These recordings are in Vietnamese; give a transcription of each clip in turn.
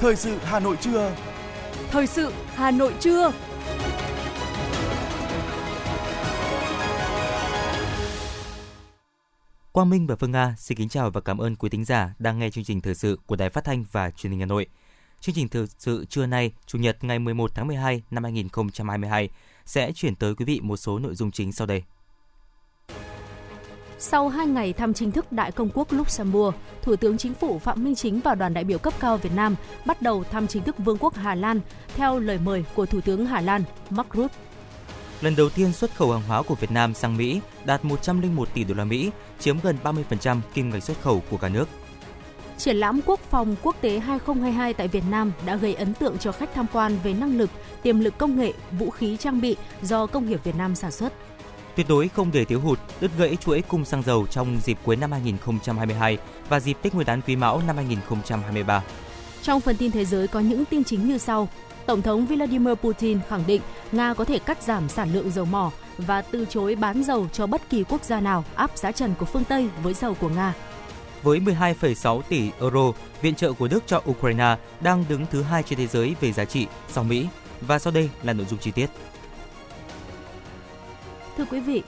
Thời sự Hà Nội trưa. Thời sự Hà Nội trưa. Quang Minh và Phương Nga xin kính chào và cảm ơn quý thính giả đang nghe chương trình thời sự của Đài Phát thanh và Truyền hình Hà Nội. Chương trình thời sự trưa nay, Chủ nhật ngày 11 tháng 12 năm 2022 sẽ chuyển tới quý vị một số nội dung chính sau đây. Sau 2 ngày thăm chính thức Đại công quốc Luxembourg, Thủ tướng Chính phủ Phạm Minh Chính và đoàn đại biểu cấp cao Việt Nam bắt đầu thăm chính thức Vương quốc Hà Lan theo lời mời của Thủ tướng Hà Lan Mark Rutte. Lần đầu tiên xuất khẩu hàng hóa của Việt Nam sang Mỹ đạt 101 tỷ đô la Mỹ, chiếm gần 30% kim ngạch xuất khẩu của cả nước. Triển lãm quốc phòng quốc tế 2022 tại Việt Nam đã gây ấn tượng cho khách tham quan về năng lực, tiềm lực công nghệ, vũ khí trang bị do công nghiệp Việt Nam sản xuất. Tuyệt đối không để thiếu hụt, đứt gãy chuỗi cung xăng dầu trong dịp cuối năm 2022 và dịp Tết Nguyên đán Quý Mão năm 2023. Trong phần tin thế giới có những tin chính như sau. Tổng thống Vladimir Putin khẳng định Nga có thể cắt giảm sản lượng dầu mỏ và từ chối bán dầu cho bất kỳ quốc gia nào áp giá trần của phương Tây với dầu của Nga. Với 12,6 tỷ euro, viện trợ của Đức cho Ukraine đang đứng thứ hai trên thế giới về giá trị sau Mỹ. Và sau đây là nội dung chi tiết. Thưa quý vị,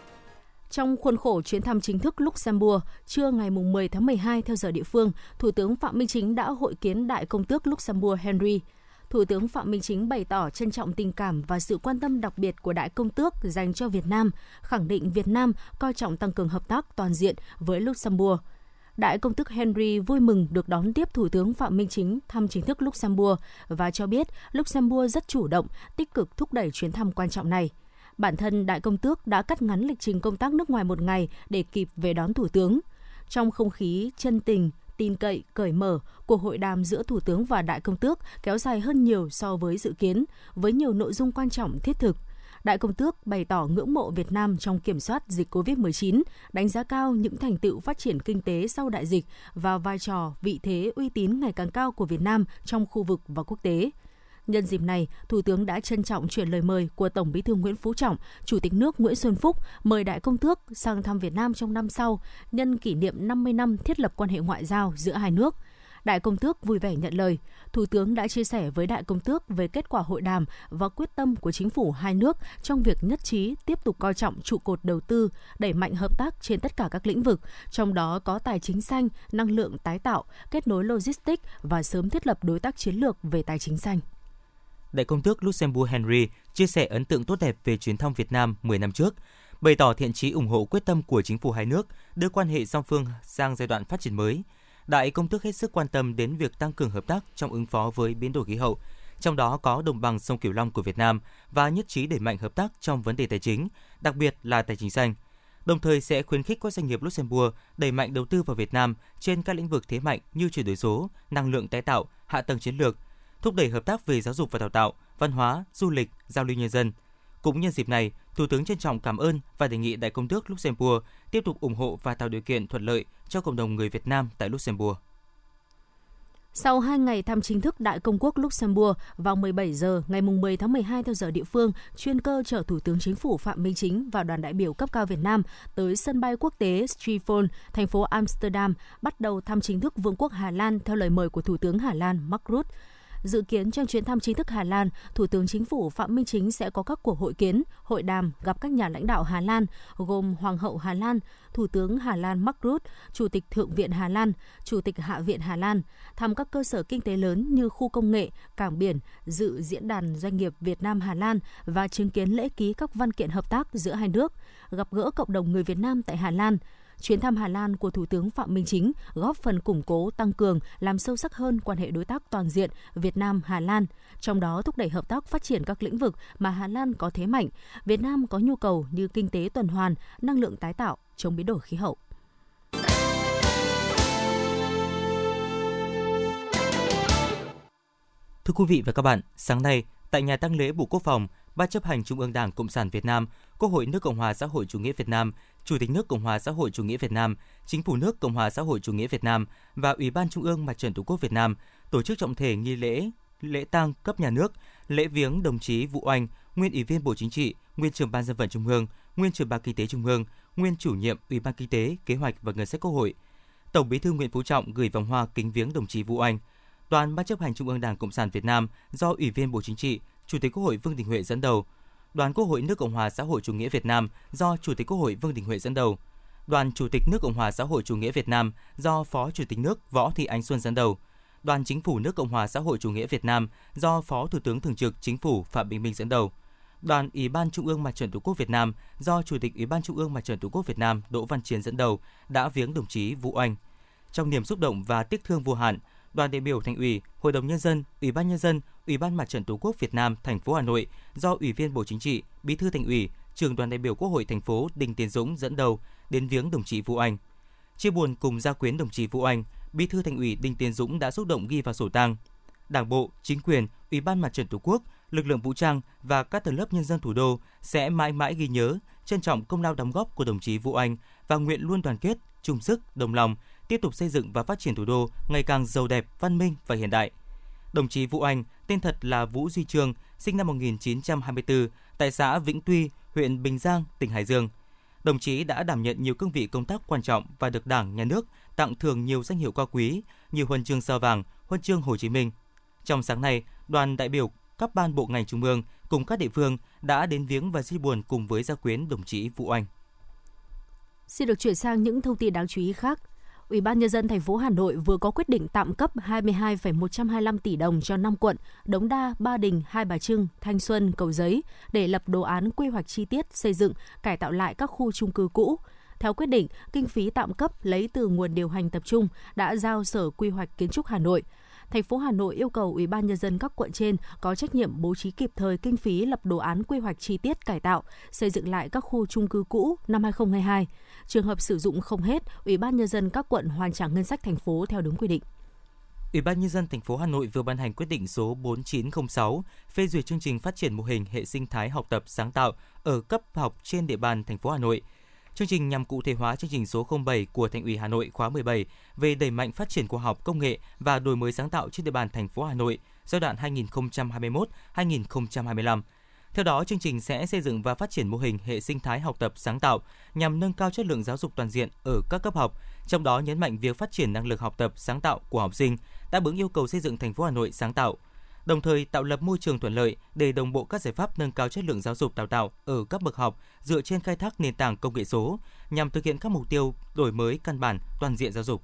trong khuôn khổ chuyến thăm chính thức Luxembourg, trưa ngày 10 tháng 12 theo giờ địa phương, Thủ tướng Phạm Minh Chính đã hội kiến Đại công tước Luxembourg Henry. Thủ tướng Phạm Minh Chính bày tỏ trân trọng tình cảm và sự quan tâm đặc biệt của Đại công tước dành cho Việt Nam, khẳng định Việt Nam coi trọng tăng cường hợp tác toàn diện với Luxembourg. Đại công tước Henry vui mừng được đón tiếp Thủ tướng Phạm Minh Chính thăm chính thức Luxembourg và cho biết Luxembourg rất chủ động, tích cực thúc đẩy chuyến thăm quan trọng này – bản thân Đại Công Tước đã cắt ngắn lịch trình công tác nước ngoài một ngày để kịp về đón Thủ tướng. Trong không khí chân tình, tin cậy, cởi mở, cuộc hội đàm giữa Thủ tướng và Đại Công Tước kéo dài hơn nhiều so với dự kiến, với nhiều nội dung quan trọng thiết thực. Đại Công Tước bày tỏ ngưỡng mộ Việt Nam trong kiểm soát dịch COVID-19, đánh giá cao những thành tựu phát triển kinh tế sau đại dịch và vai trò, vị thế uy tín ngày càng cao của Việt Nam trong khu vực và quốc tế. Nhân dịp này, Thủ tướng đã trân trọng chuyển lời mời của Tổng Bí thư Nguyễn Phú Trọng, Chủ tịch nước Nguyễn Xuân Phúc mời Đại công tước sang thăm Việt Nam trong năm sau, nhân kỷ niệm 50 năm thiết lập quan hệ ngoại giao giữa hai nước. Đại công tước vui vẻ nhận lời. Thủ tướng đã chia sẻ với Đại công tước về kết quả hội đàm và quyết tâm của chính phủ hai nước trong việc nhất trí tiếp tục coi trọng trụ cột đầu tư, đẩy mạnh hợp tác trên tất cả các lĩnh vực, trong đó có tài chính xanh, năng lượng tái tạo, kết nối logistics và sớm thiết lập đối tác chiến lược về tài chính xanh. Đại công tước Luxembourg Henry chia sẻ ấn tượng tốt đẹp về chuyến thăm Việt Nam 10 năm trước, bày tỏ thiện chí ủng hộ quyết tâm của chính phủ hai nước đưa quan hệ song phương sang giai đoạn phát triển mới. Đại công tước hết sức quan tâm đến việc tăng cường hợp tác trong ứng phó với biến đổi khí hậu, trong đó có đồng bằng sông Cửu Long của Việt Nam và nhất trí đẩy mạnh hợp tác trong vấn đề tài chính, đặc biệt là tài chính xanh. Đồng thời sẽ khuyến khích các doanh nghiệp Luxembourg đẩy mạnh đầu tư vào Việt Nam trên các lĩnh vực thế mạnh như chuyển đổi số, năng lượng tái tạo, hạ tầng chiến lược, thúc đẩy hợp tác về giáo dục và đào tạo, văn hóa, du lịch, giao lưu nhân dân. Cũng nhân dịp này, Thủ tướng trân trọng cảm ơn và đề nghị Đại công tước Luxembourg tiếp tục ủng hộ và tạo điều kiện thuận lợi cho cộng đồng người Việt Nam tại Luxembourg. Sau 2 ngày thăm chính thức Đại công quốc Luxembourg vào 17 giờ ngày 10 tháng 12 theo giờ địa phương, chuyên cơ chở Thủ tướng Chính phủ Phạm Minh Chính và đoàn đại biểu cấp cao Việt Nam tới sân bay quốc tế Schiphol, thành phố Amsterdam, bắt đầu thăm chính thức Vương quốc Hà Lan theo lời mời của Thủ tướng Hà Lan Mark Rutte. Dự kiến trong chuyến thăm chính thức Hà Lan, Thủ tướng Chính phủ Phạm Minh Chính sẽ có các cuộc hội kiến, hội đàm gặp các nhà lãnh đạo Hà Lan gồm Hoàng hậu Hà Lan, Thủ tướng Hà Lan Mark Rutte, Chủ tịch Thượng viện Hà Lan, Chủ tịch Hạ viện Hà Lan, thăm các cơ sở kinh tế lớn như khu công nghệ, cảng biển, dự diễn đàn doanh nghiệp Việt Nam Hà Lan và chứng kiến lễ ký các văn kiện hợp tác giữa hai nước, gặp gỡ cộng đồng người Việt Nam tại Hà Lan, Chuyến thăm Hà Lan của Thủ tướng Phạm Minh Chính góp phần củng cố, tăng cường, làm sâu sắc hơn quan hệ đối tác toàn diện Việt Nam-Hà Lan, trong đó thúc đẩy hợp tác phát triển các lĩnh vực mà Hà Lan có thế mạnh, Việt Nam có nhu cầu như kinh tế tuần hoàn, năng lượng tái tạo, chống biến đổi khí hậu. Thưa quý vị và các bạn, sáng nay tại nhà tăng lễ Bộ Quốc phòng, Ban chấp hành Trung ương Đảng Cộng sản Việt Nam, Quốc hội nước Cộng hòa xã hội chủ nghĩa Việt Nam Chủ tịch nước Cộng hòa xã hội chủ nghĩa Việt Nam, Chính phủ nước Cộng hòa xã hội chủ nghĩa Việt Nam và Ủy ban Trung ương Mặt trận Tổ quốc Việt Nam tổ chức trọng thể nghi lễ lễ tang cấp nhà nước, lễ viếng đồng chí Vũ Oanh, nguyên Ủy viên Bộ Chính trị, nguyên trưởng Ban Dân vận Trung ương, nguyên trưởng Ban Kinh tế Trung ương, nguyên chủ nhiệm Ủy ban Kinh tế, Kế hoạch và Ngân sách Quốc hội. Tổng Bí thư Nguyễn Phú Trọng gửi vòng hoa kính viếng đồng chí Vũ Oanh. Đoàn Ban chấp hành Trung ương Đảng Cộng sản Việt Nam do Ủy viên Bộ Chính trị, Chủ tịch Quốc hội Vương Đình Huệ dẫn đầu. Đoàn Quốc hội nước Cộng hòa xã hội chủ nghĩa Việt Nam do Chủ tịch Quốc hội Vương Đình Huệ dẫn đầu. Đoàn Chủ tịch nước Cộng hòa xã hội chủ nghĩa Việt Nam do Phó Chủ tịch nước Võ Thị Ánh Xuân dẫn đầu. Đoàn Chính phủ nước Cộng hòa xã hội chủ nghĩa Việt Nam do Phó Thủ tướng Thường trực Chính phủ Phạm Bình Minh dẫn đầu. Đoàn Ủy ban Trung ương Mặt trận Tổ quốc Việt Nam do Chủ tịch Ủy ban Trung ương Mặt trận Tổ quốc Việt Nam Đỗ Văn Chiến dẫn đầu đã viếng đồng chí Vũ Anh. Trong niềm xúc động và tiếc thương vô hạn, đoàn đại biểu Thành ủy, Hội đồng nhân dân, Ủy ban nhân dân, Ủy ban Mặt trận Tổ quốc Việt Nam thành phố Hà Nội do Ủy viên Bộ Chính trị, Bí thư Thành ủy, Trưởng đoàn đại biểu Quốc hội thành phố Đinh Tiến Dũng dẫn đầu đến viếng đồng chí Vũ Anh. Chia buồn cùng gia quyến đồng chí Vũ Anh, Bí thư Thành ủy Đinh Tiến Dũng đã xúc động ghi vào sổ tang. Đảng bộ, chính quyền, Ủy ban Mặt trận Tổ quốc, lực lượng vũ trang và các tầng lớp nhân dân thủ đô sẽ mãi mãi ghi nhớ, trân trọng công lao đóng góp của đồng chí Vũ Anh và nguyện luôn đoàn kết, chung sức, đồng lòng tiếp tục xây dựng và phát triển thủ đô ngày càng giàu đẹp, văn minh và hiện đại. Đồng chí Vũ Anh, tên thật là Vũ Duy Trương, sinh năm 1924 tại xã Vĩnh Tuy, huyện Bình Giang, tỉnh Hải Dương. Đồng chí đã đảm nhận nhiều cương vị công tác quan trọng và được Đảng, Nhà nước tặng thưởng nhiều danh hiệu cao quý như huân chương sao vàng, huân chương Hồ Chí Minh. Trong sáng nay, đoàn đại biểu các ban bộ ngành trung ương cùng các địa phương đã đến viếng và chia buồn cùng với gia quyến đồng chí Vũ Anh. Xin được chuyển sang những thông tin đáng chú ý khác. Ủy ban nhân dân thành phố Hà Nội vừa có quyết định tạm cấp 22,125 tỷ đồng cho 5 quận Đống Đa, Ba Đình, Hai Bà Trưng, Thanh Xuân, Cầu Giấy để lập đồ án quy hoạch chi tiết xây dựng, cải tạo lại các khu chung cư cũ. Theo quyết định, kinh phí tạm cấp lấy từ nguồn điều hành tập trung đã giao Sở Quy hoạch Kiến trúc Hà Nội thành phố Hà Nội yêu cầu Ủy ban nhân dân các quận trên có trách nhiệm bố trí kịp thời kinh phí lập đồ án quy hoạch chi tiết cải tạo, xây dựng lại các khu chung cư cũ năm 2022. Trường hợp sử dụng không hết, Ủy ban nhân dân các quận hoàn trả ngân sách thành phố theo đúng quy định. Ủy ban nhân dân thành phố Hà Nội vừa ban hành quyết định số 4906 phê duyệt chương trình phát triển mô hình hệ sinh thái học tập sáng tạo ở cấp học trên địa bàn thành phố Hà Nội. Chương trình nhằm cụ thể hóa chương trình số 07 của Thành ủy Hà Nội khóa 17 về đẩy mạnh phát triển khoa học công nghệ và đổi mới sáng tạo trên địa bàn thành phố Hà Nội giai đoạn 2021-2025. Theo đó, chương trình sẽ xây dựng và phát triển mô hình hệ sinh thái học tập sáng tạo nhằm nâng cao chất lượng giáo dục toàn diện ở các cấp học, trong đó nhấn mạnh việc phát triển năng lực học tập sáng tạo của học sinh, đáp ứng yêu cầu xây dựng thành phố Hà Nội sáng tạo, đồng thời tạo lập môi trường thuận lợi để đồng bộ các giải pháp nâng cao chất lượng giáo dục, đào tạo ở các bậc học dựa trên khai thác nền tảng công nghệ số nhằm thực hiện các mục tiêu đổi mới căn bản, toàn diện giáo dục.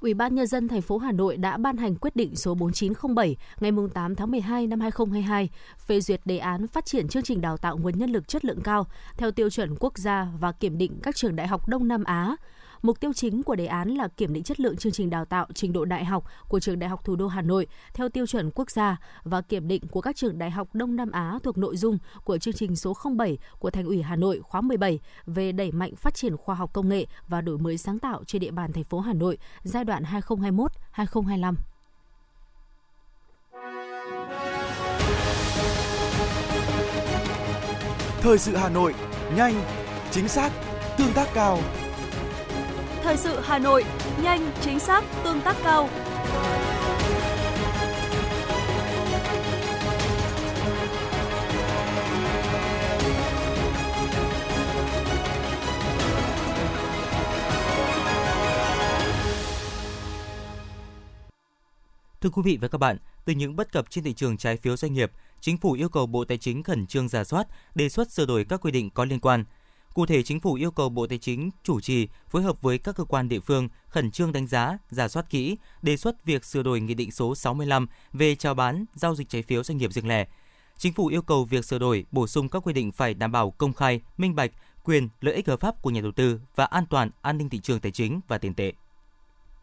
Ủy ban nhân dân thành phố Hà Nội đã ban hành quyết định số 4907 ngày 8 tháng 12 năm 2022 phê duyệt đề án phát triển chương trình đào tạo nguồn nhân lực chất lượng cao theo tiêu chuẩn quốc gia và kiểm định các trường đại học Đông Nam Á. Mục tiêu chính của đề án là kiểm định chất lượng chương trình đào tạo trình độ đại học của trường Đại học Thủ đô Hà Nội theo tiêu chuẩn quốc gia và kiểm định của các trường đại học Đông Nam Á thuộc nội dung của chương trình số 07 của Thành ủy Hà Nội khóa 17 về đẩy mạnh phát triển khoa học công nghệ và đổi mới sáng tạo trên địa bàn thành phố Hà Nội giai đoạn 2021-2025. Thời sự Hà Nội, nhanh, chính xác, tương tác cao. Thời sự Hà Nội, nhanh, chính xác, tương tác cao. Thưa quý vị và các bạn, từ những bất cập trên thị trường trái phiếu doanh nghiệp, Chính phủ yêu cầu Bộ Tài chính khẩn trương giả soát, đề xuất sửa đổi các quy định có liên quan – Cụ thể, Chính phủ yêu cầu Bộ Tài chính chủ trì phối hợp với các cơ quan địa phương khẩn trương đánh giá, giả soát kỹ, đề xuất việc sửa đổi Nghị định số 65 về chào bán, giao dịch trái phiếu doanh nghiệp riêng lẻ. Chính phủ yêu cầu việc sửa đổi, bổ sung các quy định phải đảm bảo công khai, minh bạch, quyền, lợi ích hợp pháp của nhà đầu tư và an toàn an ninh thị trường tài chính và tiền tệ.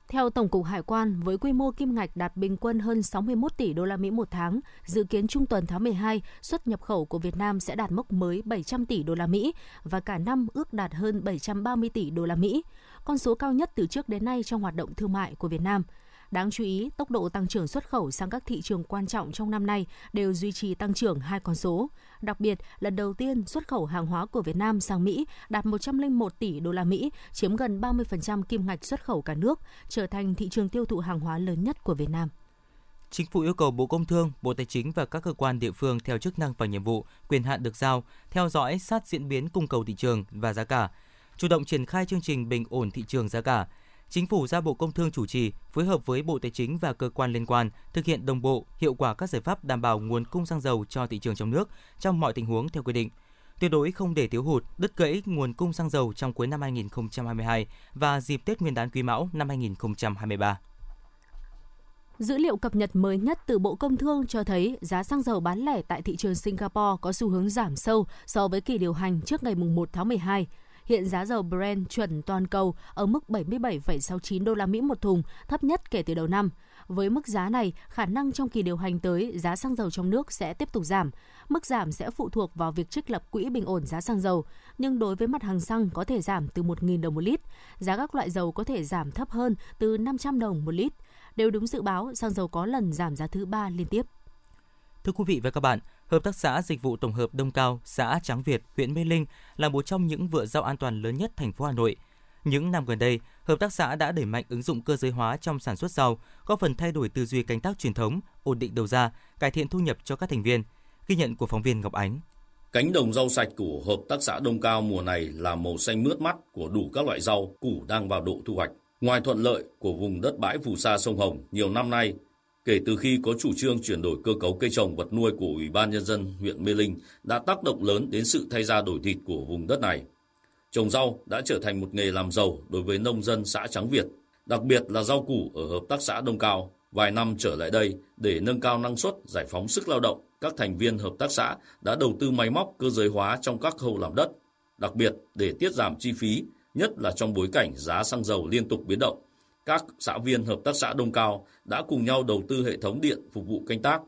Theo Tổng cục Hải quan, với quy mô kim ngạch đạt bình quân hơn 61 tỷ đô la Mỹ một tháng, dự kiến trung tuần tháng 12, xuất nhập khẩu của Việt Nam sẽ đạt mốc mới 700 tỷ đô la Mỹ và cả năm ước đạt hơn 730 tỷ đô la Mỹ, con số cao nhất từ trước đến nay trong hoạt động thương mại của Việt Nam. Đáng chú ý, tốc độ tăng trưởng xuất khẩu sang các thị trường quan trọng trong năm nay đều duy trì tăng trưởng hai con số. Đặc biệt, lần đầu tiên xuất khẩu hàng hóa của Việt Nam sang Mỹ đạt 101 tỷ đô la Mỹ, chiếm gần 30% kim ngạch xuất khẩu cả nước, trở thành thị trường tiêu thụ hàng hóa lớn nhất của Việt Nam. Chính phủ yêu cầu Bộ Công Thương, Bộ Tài chính và các cơ quan địa phương theo chức năng và nhiệm vụ, quyền hạn được giao, theo dõi sát diễn biến cung cầu thị trường và giá cả, chủ động triển khai chương trình bình ổn thị trường giá cả, Chính phủ giao Bộ Công Thương chủ trì, phối hợp với Bộ Tài chính và cơ quan liên quan thực hiện đồng bộ, hiệu quả các giải pháp đảm bảo nguồn cung xăng dầu cho thị trường trong nước trong mọi tình huống theo quy định. Tuyệt đối không để thiếu hụt, đứt gãy nguồn cung xăng dầu trong cuối năm 2022 và dịp Tết Nguyên đán Quý Mão năm 2023. Dữ liệu cập nhật mới nhất từ Bộ Công Thương cho thấy giá xăng dầu bán lẻ tại thị trường Singapore có xu hướng giảm sâu so với kỳ điều hành trước ngày 1 tháng 12. Hiện giá dầu Brent chuẩn toàn cầu ở mức 77,69 đô la Mỹ một thùng, thấp nhất kể từ đầu năm. Với mức giá này, khả năng trong kỳ điều hành tới giá xăng dầu trong nước sẽ tiếp tục giảm. Mức giảm sẽ phụ thuộc vào việc trích lập quỹ bình ổn giá xăng dầu, nhưng đối với mặt hàng xăng có thể giảm từ 1.000 đồng một lít. Giá các loại dầu có thể giảm thấp hơn từ 500 đồng một lít. Đều đúng dự báo, xăng dầu có lần giảm giá thứ ba liên tiếp. Thưa quý vị và các bạn, Hợp tác xã Dịch vụ Tổng hợp Đông Cao, xã Tráng Việt, huyện Mê Linh là một trong những vựa rau an toàn lớn nhất thành phố Hà Nội. Những năm gần đây, hợp tác xã đã đẩy mạnh ứng dụng cơ giới hóa trong sản xuất rau, góp phần thay đổi tư duy canh tác truyền thống, ổn định đầu ra, cải thiện thu nhập cho các thành viên. Ghi nhận của phóng viên Ngọc Ánh. Cánh đồng rau sạch của Hợp tác xã Đông Cao mùa này là màu xanh mướt mắt của đủ các loại rau, củ đang vào độ thu hoạch. Ngoài thuận lợi của vùng đất bãi phù sa sông Hồng, nhiều năm nay, kể từ khi có chủ trương chuyển đổi cơ cấu cây trồng vật nuôi của Ủy ban Nhân dân huyện Mê Linh đã tác động lớn đến sự thay ra đổi thịt của vùng đất này. Trồng rau đã trở thành một nghề làm giàu đối với nông dân xã Trắng Việt, đặc biệt là rau củ ở Hợp tác xã Đông Cao. Vài năm trở lại đây, để nâng cao năng suất, giải phóng sức lao động, các thành viên hợp tác xã đã đầu tư máy móc cơ giới hóa trong các khâu làm đất, đặc biệt để tiết giảm chi phí, nhất là trong bối cảnh giá xăng dầu liên tục biến động. Các xã viên hợp tác xã Đông Cao đã cùng nhau đầu tư hệ thống điện phục vụ canh tác,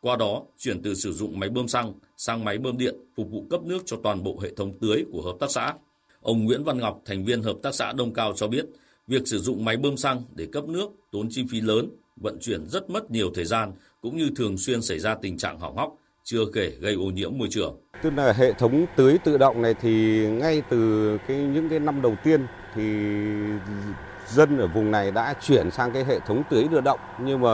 qua đó chuyển từ sử dụng máy bơm xăng sang máy bơm điện phục vụ cấp nước cho toàn bộ hệ thống tưới của hợp tác xã. Ông Nguyễn Văn Ngọc, thành viên hợp tác xã Đông Cao cho biết, việc sử dụng máy bơm xăng để cấp nước tốn chi phí lớn, vận chuyển rất mất nhiều thời gian cũng như thường xuyên xảy ra tình trạng hỏng hóc, chưa kể gây ô nhiễm môi trường. Tức là hệ thống tưới tự động này thì ngay từ cái những cái năm đầu tiên thì dân ở vùng này đã chuyển sang cái hệ thống tưới tự động nhưng mà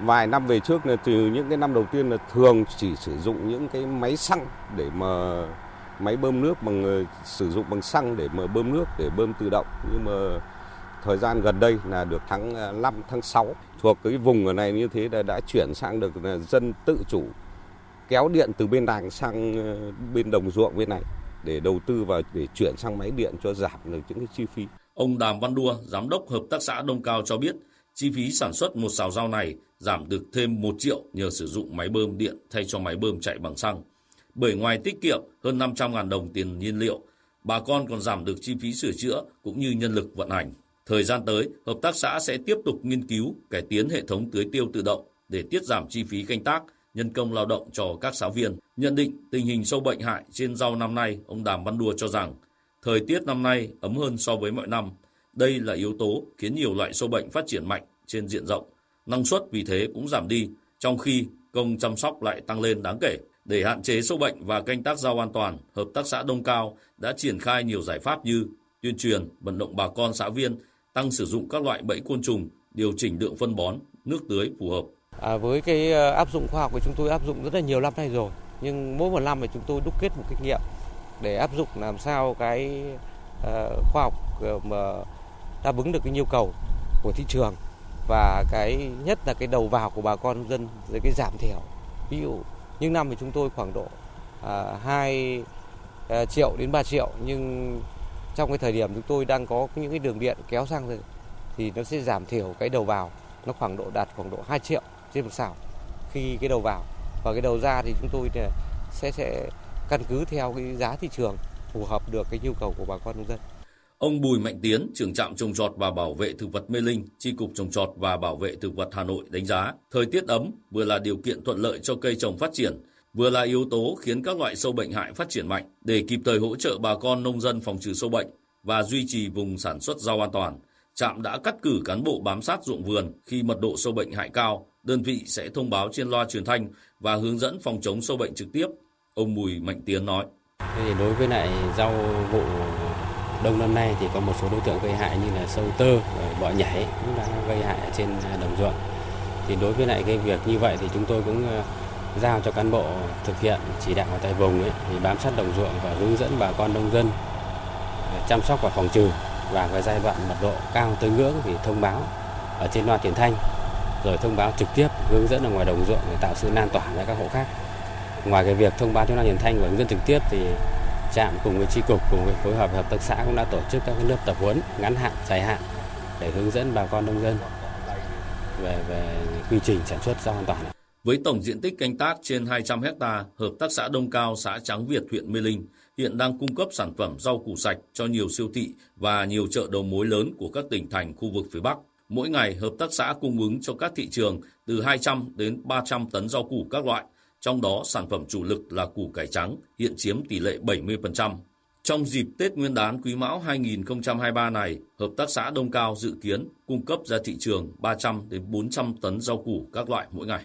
vài năm về trước là từ những cái năm đầu tiên là thường chỉ sử dụng những cái máy xăng để mà máy bơm nước bằng ờ, sử dụng bằng xăng để mà bơm nước, để bơm tự động nhưng mà thời gian gần đây là được tháng ờ, 5 tháng 6 thuộc cái vùng ở này như thế là đã chuyển sang được là dân tự chủ kéo điện từ bên đàng sang ờ, bên đồng ruộng bên này để đầu tư vào, để chuyển sang máy điện cho giảm được những cái chi phí. Ông Đàm Văn Đua, giám đốc hợp tác xã Đông Cao cho biết, chi phí sản xuất một xào rau này giảm được thêm 1 triệu nhờ sử dụng máy bơm điện thay cho máy bơm chạy bằng xăng. Bởi ngoài tiết kiệm hơn 500.000 đồng tiền nhiên liệu, bà con còn giảm được chi phí sửa chữa cũng như nhân lực vận hành. Thời gian tới, hợp tác xã sẽ tiếp tục nghiên cứu cải tiến hệ thống tưới tiêu tự động để tiết giảm chi phí canh tác, nhân công lao động cho các giáo viên. Nhận định tình hình sâu bệnh hại trên rau năm nay, ông Đàm Văn Đua cho rằng thời tiết năm nay ấm hơn so với mọi năm. Đây là yếu tố khiến nhiều loại sâu bệnh phát triển mạnh trên diện rộng. Năng suất vì thế cũng giảm đi, trong khi công chăm sóc lại tăng lên đáng kể. Để hạn chế sâu bệnh và canh tác rau an toàn, Hợp tác xã Đông Cao đã triển khai nhiều giải pháp như tuyên truyền, vận động bà con xã viên tăng sử dụng các loại bẫy côn trùng, điều chỉnh lượng phân bón, nước tưới phù hợp. À, với cái ờ, áp dụng khoa học của chúng tôi áp dụng rất là nhiều năm nay rồi, nhưng mỗi một năm thì chúng tôi đúc kết một kinh nghiệm để áp dụng làm sao cái ờ, khoa học ờ, mà đáp ứng được cái nhu cầu của thị trường và cái nhất là cái đầu vào của bà con nông dân rồi cái giảm thiểu. Ví dụ những năm thì chúng tôi khoảng độ ờ, à, 2 triệu đến 3 triệu nhưng trong cái thời điểm chúng tôi đang có những cái đường điện kéo sang rồi thì nó sẽ giảm thiểu cái đầu vào nó khoảng độ đạt khoảng độ 2 triệu trên một xào khi cái đầu vào. Và cái đầu ra thì chúng tôi sẽ sẽ căn cứ theo cái giá thị trường phù hợp được cái nhu cầu của bà con nông dân. Ông Bùi Mạnh Tiến, trưởng trạm trồng trọt và bảo vệ thực vật Mê Linh, Chi cục trồng trọt và bảo vệ thực vật Hà Nội đánh giá, thời tiết ấm vừa là điều kiện thuận lợi cho cây trồng phát triển, vừa là yếu tố khiến các loại sâu bệnh hại phát triển mạnh để kịp thời hỗ trợ bà con nông dân phòng trừ sâu bệnh và duy trì vùng sản xuất rau an toàn. Trạm đã cắt cử cán bộ bám sát ruộng vườn khi mật độ sâu bệnh hại cao, đơn vị sẽ thông báo trên loa truyền thanh và hướng dẫn phòng chống sâu bệnh trực tiếp. Ông mùi Mạnh Tiến nói. Thì đối với lại rau vụ đông năm nay thì có một số đối tượng gây hại như là sâu tơ, ờ, bọ nhảy cũng đã gây hại trên đồng ruộng. Thì đối với lại cái việc như vậy thì chúng tôi cũng ờ, giao cho cán bộ thực hiện chỉ đạo tại vùng ấy, thì bám sát đồng ruộng và hướng dẫn bà con nông dân ờ, chăm sóc và phòng trừ và cái giai đoạn mật độ cao tới ngưỡng thì thông báo ở trên loa truyền thanh rồi thông báo trực tiếp hướng dẫn ở ngoài đồng ruộng để tạo sự lan tỏa ra các hộ khác. Ngoài cái việc thông báo trên loa truyền thanh và hướng dẫn trực tiếp thì trạm cùng với tri cục cùng với phối hợp với hợp tác xã cũng đã tổ chức các lớp tập huấn ngắn hạn, dài hạn để hướng dẫn bà con nông dân về về quy trình sản xuất rau an toàn. Với tổng diện tích canh tác trên 200 hecta, Hợp tác xã Đông Cao, xã Tráng Việt, huyện Mê Linh hiện đang cung cấp sản phẩm rau củ sạch cho nhiều siêu thị và nhiều chợ đầu mối lớn của các tỉnh thành khu vực phía Bắc. Mỗi ngày, hợp tác xã cung ứng cho các thị trường từ 200 đến 300 tấn rau củ các loại, trong đó sản phẩm chủ lực là củ cải trắng, hiện chiếm tỷ lệ 70%. Trong dịp Tết Nguyên đán Quý Mão 2023 này, Hợp tác xã Đông Cao dự kiến cung cấp ra thị trường 300 đến 400 tấn rau củ các loại mỗi ngày.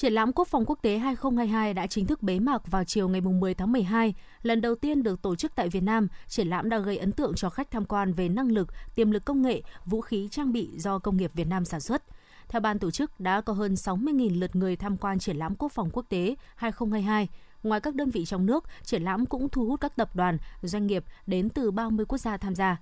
Triển lãm Quốc phòng quốc tế 2022 đã chính thức bế mạc vào chiều ngày 10 tháng 12. Lần đầu tiên được tổ chức tại Việt Nam, triển lãm đã gây ấn tượng cho khách tham quan về năng lực, tiềm lực công nghệ, vũ khí trang bị do công nghiệp Việt Nam sản xuất. Theo ban tổ chức, đã có hơn 60.000 lượt người tham quan triển lãm Quốc phòng quốc tế 2022. Ngoài các đơn vị trong nước, triển lãm cũng thu hút các tập đoàn, doanh nghiệp đến từ 30 quốc gia tham gia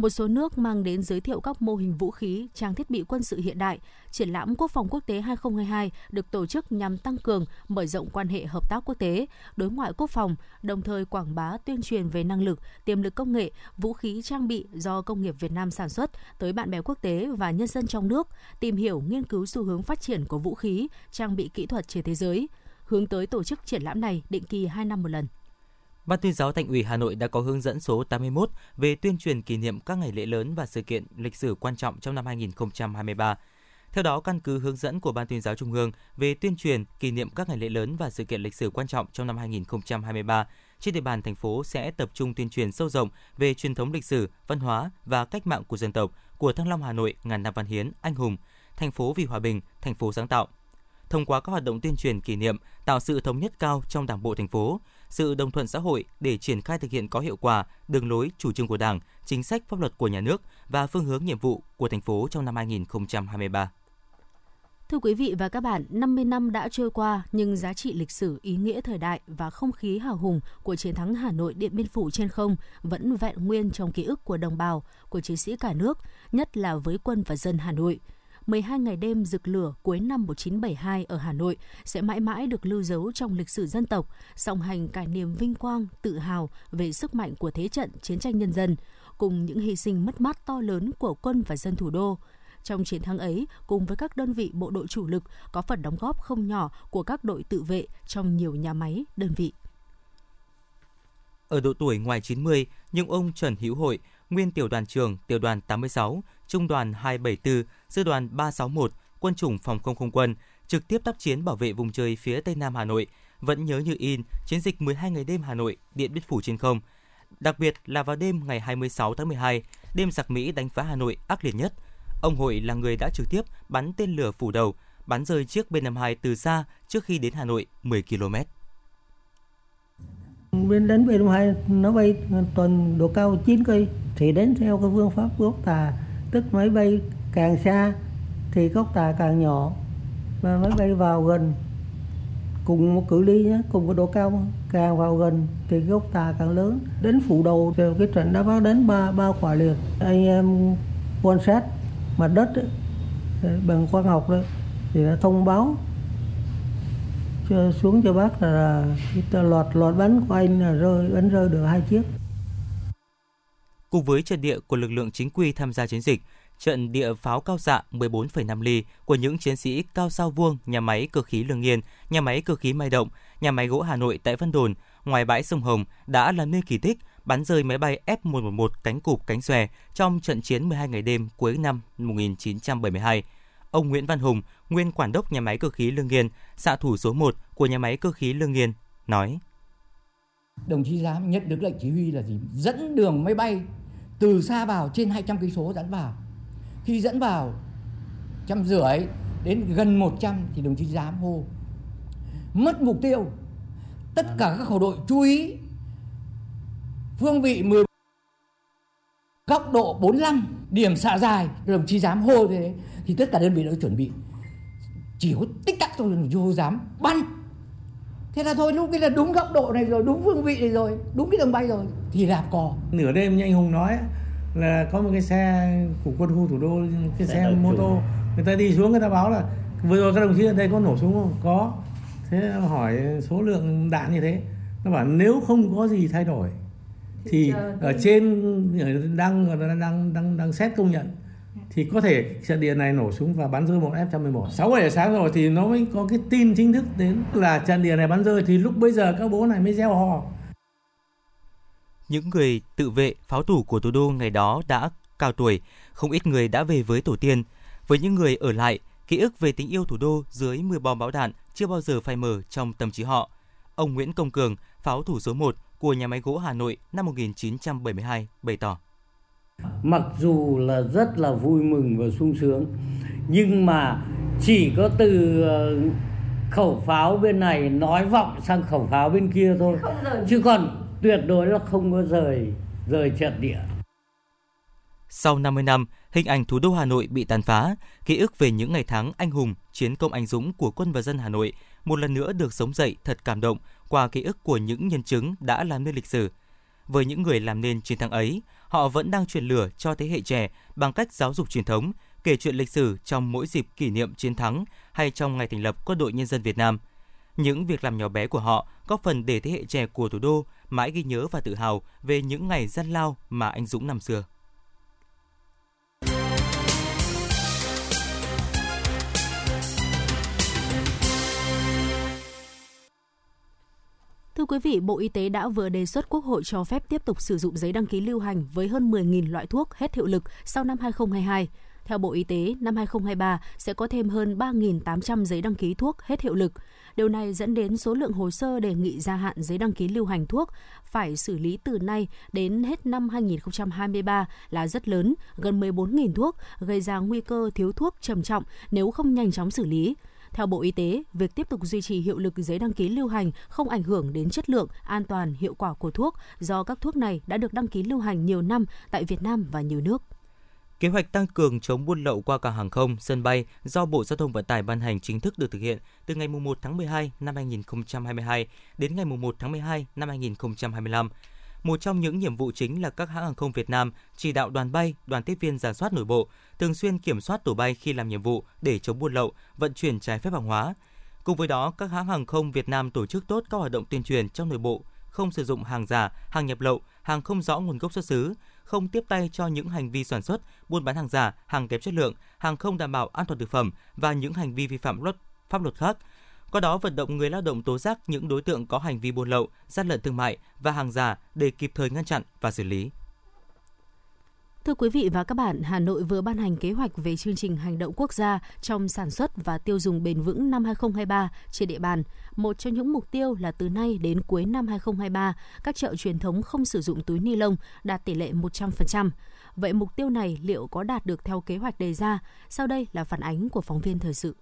một số nước mang đến giới thiệu các mô hình vũ khí, trang thiết bị quân sự hiện đại. Triển lãm Quốc phòng quốc tế 2022 được tổ chức nhằm tăng cường, mở rộng quan hệ hợp tác quốc tế, đối ngoại quốc phòng, đồng thời quảng bá tuyên truyền về năng lực, tiềm lực công nghệ, vũ khí trang bị do công nghiệp Việt Nam sản xuất tới bạn bè quốc tế và nhân dân trong nước, tìm hiểu nghiên cứu xu hướng phát triển của vũ khí, trang bị kỹ thuật trên thế giới, hướng tới tổ chức triển lãm này định kỳ 2 năm một lần. Ban tuyên giáo Thành ủy Hà Nội đã có hướng dẫn số 81 về tuyên truyền kỷ niệm các ngày lễ lớn và sự kiện lịch sử quan trọng trong năm 2023. Theo đó, căn cứ hướng dẫn của Ban tuyên giáo Trung ương về tuyên truyền kỷ niệm các ngày lễ lớn và sự kiện lịch sử quan trọng trong năm 2023, trên địa bàn thành phố sẽ tập trung tuyên truyền sâu rộng về truyền thống lịch sử, văn hóa và cách mạng của dân tộc của Thăng Long Hà Nội ngàn năm văn hiến, anh hùng, thành phố vì hòa bình, thành phố sáng tạo. Thông qua các hoạt động tuyên truyền kỷ niệm, tạo sự thống nhất cao trong Đảng bộ thành phố, sự đồng thuận xã hội để triển khai thực hiện có hiệu quả đường lối chủ trương của Đảng, chính sách pháp luật của nhà nước và phương hướng nhiệm vụ của thành phố trong năm 2023. Thưa quý vị và các bạn, 50 năm đã trôi qua nhưng giá trị lịch sử, ý nghĩa thời đại và không khí hào hùng của chiến thắng Hà Nội Điện Biên Phủ trên không vẫn vẹn nguyên trong ký ức của đồng bào, của chiến sĩ cả nước, nhất là với quân và dân Hà Nội. 12 ngày đêm rực lửa cuối năm 1972 ở Hà Nội sẽ mãi mãi được lưu dấu trong lịch sử dân tộc, song hành cả niềm vinh quang, tự hào về sức mạnh của thế trận chiến tranh nhân dân, cùng những hy sinh mất mát to lớn của quân và dân thủ đô. Trong chiến thắng ấy, cùng với các đơn vị bộ đội chủ lực, có phần đóng góp không nhỏ của các đội tự vệ trong nhiều nhà máy, đơn vị. Ở độ tuổi ngoài 90, nhưng ông Trần Hữu Hội, nguyên tiểu đoàn trưởng tiểu đoàn 86, trung đoàn 274, sư đoàn 361, quân chủng phòng không không quân, trực tiếp tác chiến bảo vệ vùng trời phía tây nam Hà Nội, vẫn nhớ như in chiến dịch 12 ngày đêm Hà Nội, Điện Biên Phủ trên không. Đặc biệt là vào đêm ngày 26 tháng 12, đêm giặc Mỹ đánh phá Hà Nội ác liệt nhất. Ông Hội là người đã trực tiếp bắn tên lửa phủ đầu, bắn rơi chiếc B-52 từ xa trước khi đến Hà Nội 10 km. Bên đến B-52 nó bay tuần độ cao 9 cây thì đến theo cái phương pháp gốc tà. Tức máy bay càng xa thì gốc tà càng nhỏ. Và máy bay vào gần cùng một cự ly nhé, cùng một độ cao càng vào gần thì gốc tà càng lớn. Đến phủ đầu thì cái trận đã báo đến ba ba quả liền anh em quan sát mặt đất ấy, bằng khoa học đấy thì đã thông báo cho xuống cho bác là, là cái lọt bắn của anh là rơi bắn rơi được hai chiếc Cùng với trận địa của lực lượng chính quy tham gia chiến dịch, trận địa pháo cao dạ xạ 14,5 ly của những chiến sĩ cao sao vuông nhà máy cơ khí Lương Yên, nhà máy cơ khí Mai Động, nhà máy gỗ Hà Nội tại Vân Đồn, ngoài bãi sông Hồng đã làm nên kỳ tích bắn rơi máy bay F-111 cánh cụp cánh xòe trong trận chiến 12 ngày đêm cuối năm 1972. Ông Nguyễn Văn Hùng, nguyên quản đốc nhà máy cơ khí Lương Nghiên, xạ thủ số 1 của nhà máy cơ khí Lương Nghiên, nói: Đồng chí giám nhận được lệnh chỉ huy là gì? Dẫn đường máy bay từ xa vào trên 200 cây số dẫn vào. Khi dẫn vào trăm rưỡi đến gần 100 thì đồng chí giám hô mất mục tiêu. Tất cả các khẩu đội chú ý phương vị 10 góc độ 45 điểm xạ dài đồng chí dám hô thế thì tất cả đơn vị đã chuẩn bị chỉ có tích tắc thôi chí hô dám bắn. Thế là thôi lúc cái là đúng góc độ này rồi đúng phương vị này rồi đúng cái đường bay rồi thì đạp cò. Nửa đêm như anh hùng nói là có một cái xe của quân khu thủ đô cái xe, xe mô tô người ta đi xuống người ta báo là vừa rồi các đồng chí ở đây có nổ súng không? Có. Thế hỏi số lượng đạn như thế nó bảo nếu không có gì thay đổi thì ở trên đang đang đang đang xét công nhận thì có thể trận địa này nổ súng và bắn rơi một F-111. 6 giờ sáng rồi thì nó mới có cái tin chính thức đến là trận địa này bắn rơi thì lúc bây giờ các bố này mới gieo hò. Những người tự vệ, pháo thủ của thủ đô ngày đó đã cao tuổi, không ít người đã về với tổ tiên. Với những người ở lại, ký ức về tình yêu thủ đô dưới mưa bom bão đạn chưa bao giờ phai mờ trong tâm trí họ. Ông Nguyễn Công Cường, pháo thủ số 1 của nhà máy gỗ Hà Nội năm 1972 bày tỏ. Mặc dù là rất là vui mừng và sung sướng, nhưng mà chỉ có từ ờ, khẩu pháo bên này nói vọng sang khẩu pháo bên kia thôi. Chứ còn tuyệt đối là không có rời rời trận địa. Sau 50 năm, hình ảnh thủ đô Hà Nội bị tàn phá, ký ức về những ngày tháng anh hùng, chiến công anh dũng của quân và dân Hà Nội một lần nữa được sống dậy thật cảm động qua ký ức của những nhân chứng đã làm nên lịch sử. Với những người làm nên chiến thắng ấy, họ vẫn đang truyền lửa cho thế hệ trẻ bằng cách giáo dục truyền thống, kể chuyện lịch sử trong mỗi dịp kỷ niệm chiến thắng hay trong ngày thành lập Quân đội Nhân dân Việt Nam. Những việc làm nhỏ bé của họ góp phần để thế hệ trẻ của thủ đô mãi ghi nhớ và tự hào về những ngày gian lao mà anh Dũng năm xưa. Thưa quý vị, Bộ Y tế đã vừa đề xuất Quốc hội cho phép tiếp tục sử dụng giấy đăng ký lưu hành với hơn 10.000 loại thuốc hết hiệu lực sau năm 2022. Theo Bộ Y tế, năm 2023 sẽ có thêm hơn 3.800 giấy đăng ký thuốc hết hiệu lực. Điều này dẫn đến số lượng hồ sơ đề nghị gia hạn giấy đăng ký lưu hành thuốc phải xử lý từ nay đến hết năm 2023 là rất lớn, gần 14.000 thuốc, gây ra nguy cơ thiếu thuốc trầm trọng nếu không nhanh chóng xử lý. Theo Bộ Y tế, việc tiếp tục duy trì hiệu lực giấy đăng ký lưu hành không ảnh hưởng đến chất lượng, an toàn, hiệu quả của thuốc do các thuốc này đã được đăng ký lưu hành nhiều năm tại Việt Nam và nhiều nước. Kế hoạch tăng cường chống buôn lậu qua cảng hàng không, sân bay do Bộ Giao thông Vận tải ban hành chính thức được thực hiện từ ngày 1 tháng 12 năm 2022 đến ngày 1 tháng 12 năm 2025. Một trong những nhiệm vụ chính là các hãng hàng không Việt Nam chỉ đạo đoàn bay, đoàn tiếp viên giả soát nội bộ, thường xuyên kiểm soát tổ bay khi làm nhiệm vụ để chống buôn lậu, vận chuyển trái phép hàng hóa. Cùng với đó, các hãng hàng không Việt Nam tổ chức tốt các hoạt động tuyên truyền trong nội bộ, không sử dụng hàng giả, hàng nhập lậu, hàng không rõ nguồn gốc xuất xứ, không tiếp tay cho những hành vi sản xuất, buôn bán hàng giả, hàng kém chất lượng, hàng không đảm bảo an toàn thực phẩm và những hành vi vi phạm luật pháp luật khác. Qua đó vận động người lao động tố giác những đối tượng có hành vi buôn lậu, gian lận thương mại và hàng giả để kịp thời ngăn chặn và xử lý. Thưa quý vị và các bạn, Hà Nội vừa ban hành kế hoạch về chương trình hành động quốc gia trong sản xuất và tiêu dùng bền vững năm 2023 trên địa bàn. Một trong những mục tiêu là từ nay đến cuối năm 2023, các chợ truyền thống không sử dụng túi ni lông đạt tỷ lệ 100%. Vậy mục tiêu này liệu có đạt được theo kế hoạch đề ra? Sau đây là phản ánh của phóng viên thời sự.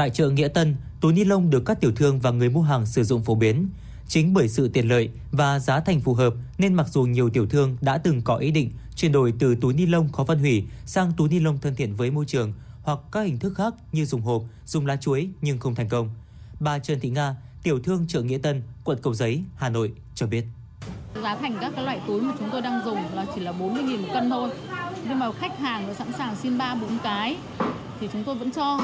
Tại chợ Nghĩa Tân, túi ni lông được các tiểu thương và người mua hàng sử dụng phổ biến. Chính bởi sự tiện lợi và giá thành phù hợp nên mặc dù nhiều tiểu thương đã từng có ý định chuyển đổi từ túi ni lông khó phân hủy sang túi ni lông thân thiện với môi trường hoặc các hình thức khác như dùng hộp, dùng lá chuối nhưng không thành công. Bà Trần Thị Nga, tiểu thương chợ Nghĩa Tân, quận Cầu Giấy, Hà Nội cho biết. Giá thành các cái loại túi mà chúng tôi đang dùng là chỉ là 40.000 một cân thôi. Nhưng mà khách hàng sẵn sàng xin 3 4 cái thì chúng tôi vẫn cho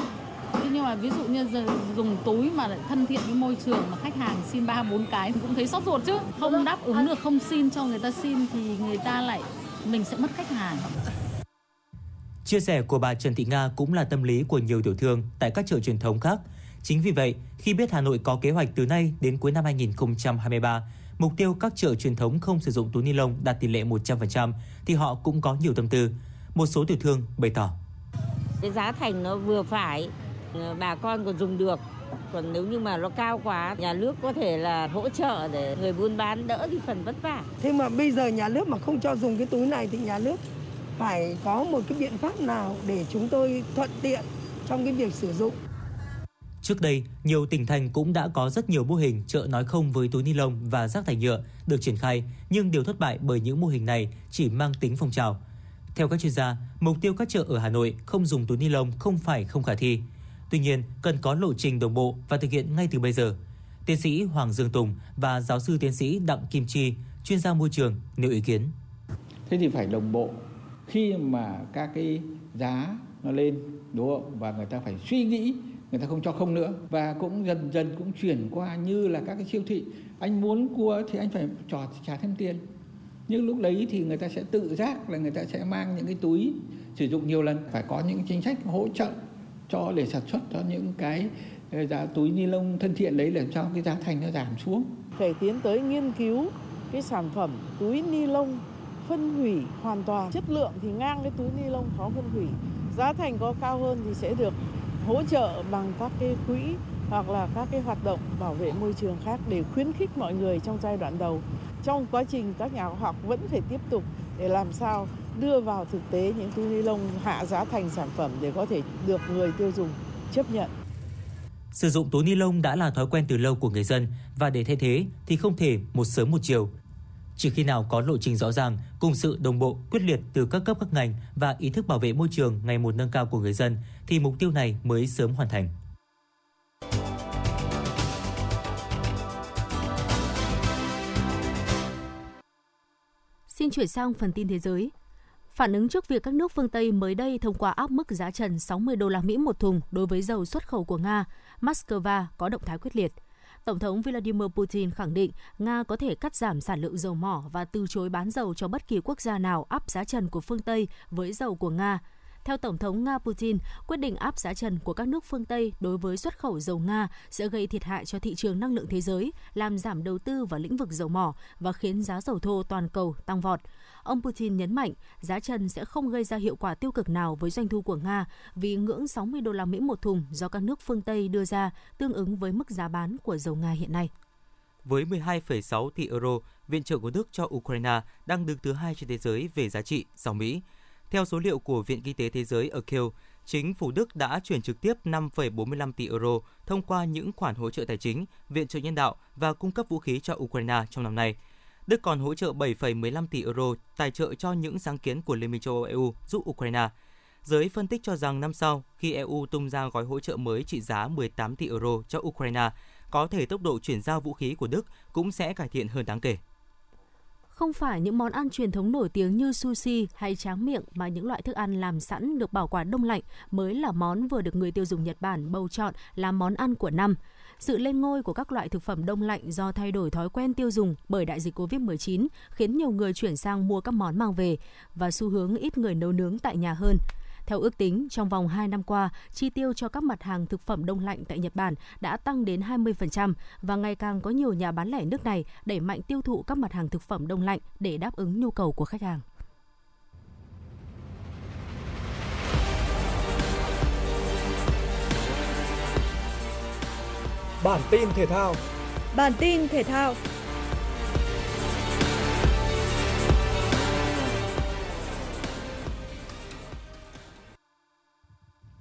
Thế nhưng mà ví dụ như dùng túi mà lại thân thiện với môi trường mà khách hàng xin ba bốn cái cũng thấy sốt ruột chứ. Không đáp ứng được không xin cho người ta xin thì người ta lại mình sẽ mất khách hàng. Chia sẻ của bà Trần Thị Nga cũng là tâm lý của nhiều tiểu thương tại các chợ truyền thống khác. Chính vì vậy, khi biết Hà Nội có kế hoạch từ nay đến cuối năm 2023, mục tiêu các chợ truyền thống không sử dụng túi ni lông đạt tỷ lệ 100% thì họ cũng có nhiều tâm tư. Một số tiểu thương bày tỏ. Cái giá thành nó vừa phải, bà con còn dùng được còn nếu như mà nó cao quá nhà nước có thể là hỗ trợ để người buôn bán đỡ đi phần vất vả thế mà bây giờ nhà nước mà không cho dùng cái túi này thì nhà nước phải có một cái biện pháp nào để chúng tôi thuận tiện trong cái việc sử dụng Trước đây, nhiều tỉnh thành cũng đã có rất nhiều mô hình chợ nói không với túi ni lông và rác thải nhựa được triển khai, nhưng điều thất bại bởi những mô hình này chỉ mang tính phong trào. Theo các chuyên gia, mục tiêu các chợ ở Hà Nội không dùng túi ni lông không phải không khả thi. Tuy nhiên, cần có lộ trình đồng bộ và thực hiện ngay từ bây giờ. Tiến sĩ Hoàng Dương Tùng và giáo sư tiến sĩ Đặng Kim Chi, chuyên gia môi trường, nêu ý kiến. Thế thì phải đồng bộ khi mà các cái giá nó lên đúng không? Và người ta phải suy nghĩ người ta không cho không nữa và cũng dần dần cũng chuyển qua như là các cái siêu thị anh muốn cua thì anh phải trò trả thêm tiền nhưng lúc đấy thì người ta sẽ tự giác là người ta sẽ mang những cái túi sử dụng nhiều lần phải có những chính sách hỗ trợ cho để sản xuất cho những cái ờ, giá túi ni lông thân thiện đấy để cho cái giá thành nó giảm xuống. Phải tiến tới nghiên cứu cái sản phẩm túi ni lông phân hủy hoàn toàn. Chất lượng thì ngang cái túi ni lông khó phân hủy. Giá thành có cao hơn thì sẽ được hỗ trợ bằng các cái quỹ hoặc là các cái hoạt động bảo vệ môi trường khác để khuyến khích mọi người trong giai đoạn đầu. Trong quá trình các nhà khoa học vẫn phải tiếp tục để làm sao đưa vào thực tế những túi ni lông hạ giá thành sản phẩm để có thể được người tiêu dùng chấp nhận. Sử dụng túi ni lông đã là thói quen từ lâu của người dân và để thay thế thì không thể một sớm một chiều. Chỉ khi nào có lộ trình rõ ràng, cùng sự đồng bộ, quyết liệt từ các cấp các ngành và ý thức bảo vệ môi trường ngày một nâng cao của người dân thì mục tiêu này mới sớm hoàn thành. Xin chuyển sang phần tin thế giới. Phản ứng trước việc các nước phương Tây mới đây thông qua áp mức giá trần 60 đô la Mỹ một thùng đối với dầu xuất khẩu của Nga, Moscow có động thái quyết liệt. Tổng thống Vladimir Putin khẳng định Nga có thể cắt giảm sản lượng dầu mỏ và từ chối bán dầu cho bất kỳ quốc gia nào áp giá trần của phương Tây với dầu của Nga. Theo Tổng thống Nga Putin, quyết định áp giá trần của các nước phương Tây đối với xuất khẩu dầu Nga sẽ gây thiệt hại cho thị trường năng lượng thế giới, làm giảm đầu tư vào lĩnh vực dầu mỏ và khiến giá dầu thô toàn cầu tăng vọt. Ông Putin nhấn mạnh giá trần sẽ không gây ra hiệu quả tiêu cực nào với doanh thu của Nga vì ngưỡng 60 đô la Mỹ một thùng do các nước phương Tây đưa ra tương ứng với mức giá bán của dầu Nga hiện nay. Với 12,6 tỷ euro, viện trợ của Đức cho Ukraine đang đứng thứ hai trên thế giới về giá trị sau Mỹ. Theo số liệu của Viện Kinh tế Thế giới ở Kiel, chính phủ Đức đã chuyển trực tiếp 5,45 tỷ euro thông qua những khoản hỗ trợ tài chính, viện trợ nhân đạo và cung cấp vũ khí cho Ukraine trong năm nay. Đức còn hỗ trợ 7,15 tỷ euro tài trợ cho những sáng kiến của Liên minh châu Âu EU giúp Ukraine. Giới phân tích cho rằng năm sau, khi EU tung ra gói hỗ trợ mới trị giá 18 tỷ euro cho Ukraine, có thể tốc độ chuyển giao vũ khí của Đức cũng sẽ cải thiện hơn đáng kể. Không phải những món ăn truyền thống nổi tiếng như sushi hay tráng miệng mà những loại thức ăn làm sẵn được bảo quản đông lạnh mới là món vừa được người tiêu dùng Nhật Bản bầu chọn làm món ăn của năm. Sự lên ngôi của các loại thực phẩm đông lạnh do thay đổi thói quen tiêu dùng bởi đại dịch Covid-19 khiến nhiều người chuyển sang mua các món mang về và xu hướng ít người nấu nướng tại nhà hơn. Theo ước tính, trong vòng 2 năm qua, chi tiêu cho các mặt hàng thực phẩm đông lạnh tại Nhật Bản đã tăng đến 20% và ngày càng có nhiều nhà bán lẻ nước này đẩy mạnh tiêu thụ các mặt hàng thực phẩm đông lạnh để đáp ứng nhu cầu của khách hàng. Bản tin thể thao Bản tin thể thao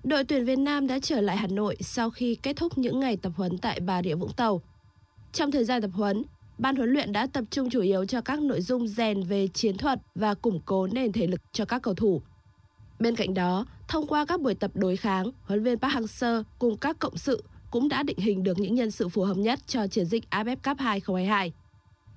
Đội tuyển Việt Nam đã trở lại Hà Nội sau khi kết thúc những ngày tập huấn tại Bà Rịa Vũng Tàu. Trong thời gian tập huấn, ban huấn luyện đã tập trung chủ yếu cho các nội dung rèn về chiến thuật và củng cố nền thể lực cho các cầu thủ. Bên cạnh đó, thông qua các buổi tập đối kháng, huấn luyện Park Hang-seo cùng các cộng sự cũng đã định hình được những nhân sự phù hợp nhất cho chiến dịch AFF Cup 2022.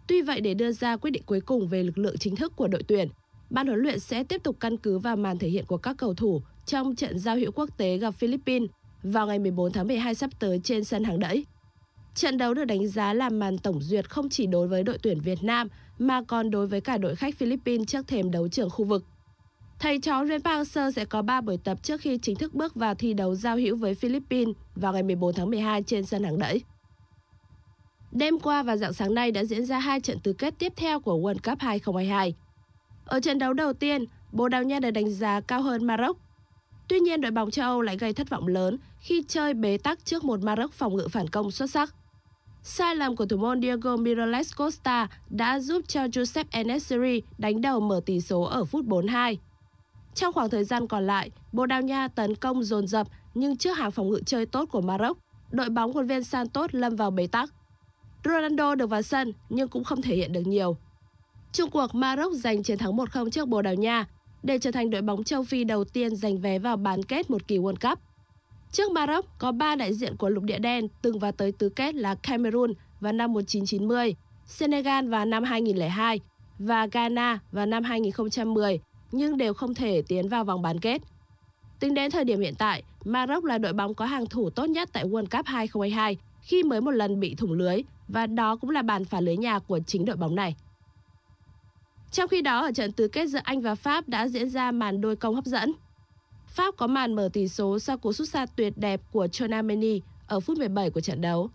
Tuy vậy để đưa ra quyết định cuối cùng về lực lượng chính thức của đội tuyển, ban huấn luyện sẽ tiếp tục căn cứ vào màn thể hiện của các cầu thủ trong trận giao hữu quốc tế gặp Philippines vào ngày 14 tháng 12 sắp tới trên sân hàng đẫy. Trận đấu được đánh giá là màn tổng duyệt không chỉ đối với đội tuyển Việt Nam mà còn đối với cả đội khách Philippines trước thềm đấu trường khu vực. Thầy trò Ren Park sẽ có 3 buổi tập trước khi chính thức bước vào thi đấu giao hữu với Philippines vào ngày 14 tháng 12 trên sân hàng đẫy. Đêm qua và dạng sáng nay đã diễn ra hai trận tứ kết tiếp theo của World Cup 2022. Ở trận đấu đầu tiên, Bồ Đào Nha được đánh giá cao hơn Maroc Tuy nhiên, đội bóng châu Âu lại gây thất vọng lớn khi chơi bế tắc trước một Maroc phòng ngự phản công xuất sắc. Sai lầm của thủ môn Diego Mirales Costa đã giúp cho Giuseppe Enesiri đánh đầu mở tỷ số ở phút 42. Trong khoảng thời gian còn lại, Bồ Đào Nha tấn công dồn dập nhưng trước hàng phòng ngự chơi tốt của Maroc, đội bóng huấn viên Santos lâm vào bế tắc. Ronaldo được vào sân nhưng cũng không thể hiện được nhiều. Trung cuộc Maroc giành chiến thắng 1-0 trước Bồ Đào Nha để trở thành đội bóng châu Phi đầu tiên giành vé vào bán kết một kỳ World Cup. Trước Maroc có 3 đại diện của lục địa đen từng vào tới tứ kết là Cameroon vào năm 1990, Senegal vào năm 2002 và Ghana vào năm 2010 nhưng đều không thể tiến vào vòng bán kết. Tính đến thời điểm hiện tại, Maroc là đội bóng có hàng thủ tốt nhất tại World Cup 2022 khi mới một lần bị thủng lưới và đó cũng là bàn phá lưới nhà của chính đội bóng này. Trong khi đó, ở trận tứ kết giữa Anh và Pháp đã diễn ra màn đôi công hấp dẫn. Pháp có màn mở tỷ số sau cú sút xa tuyệt đẹp của Chonameni ở phút 17 của trận đấu.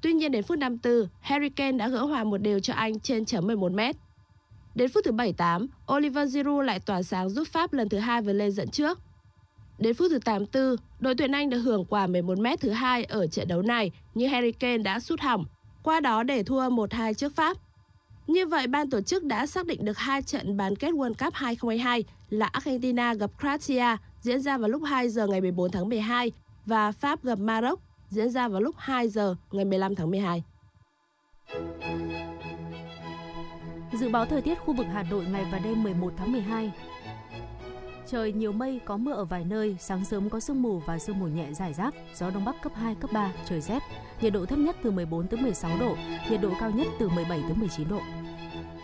Tuy nhiên đến phút 54, Harry Kane đã gỡ hòa một đều cho Anh trên chấm 11 mét. Đến phút thứ 78, Oliver Giroud lại tỏa sáng giúp Pháp lần thứ hai vượt lên dẫn trước. Đến phút thứ 84, đội tuyển Anh được hưởng quả 11 mét thứ hai ở trận đấu này nhưng Harry Kane đã sút hỏng, qua đó để thua 1-2 trước Pháp. Như vậy, ban tổ chức đã xác định được hai trận bán kết World Cup 2022 là Argentina gặp Croatia diễn ra vào lúc 2 giờ ngày 14 tháng 12 và Pháp gặp Maroc diễn ra vào lúc 2 giờ ngày 15 tháng 12. Dự báo thời tiết khu vực Hà Nội ngày và đêm 11 tháng 12. Trời nhiều mây, có mưa ở vài nơi, sáng sớm có sương mù và sương mù nhẹ rải rác, gió đông bắc cấp 2, cấp 3, trời rét. Nhiệt độ thấp nhất từ 14 tới 16 độ, nhiệt độ cao nhất từ 17 tới 19 độ.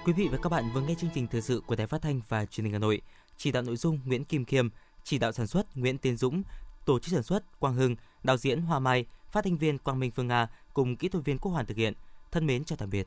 Quý vị và các bạn vừa nghe chương trình thời sự của Đài Phát thanh và Truyền hình Hà Nội. Chỉ đạo nội dung Nguyễn Kim Khiêm, chỉ đạo sản xuất Nguyễn Tiến Dũng, tổ chức sản xuất Quang Hưng, đạo diễn Hoa Mai, phát thanh viên Quang Minh Phương Nga cùng kỹ thuật viên Quốc Hoàn thực hiện. Thân mến chào tạm biệt.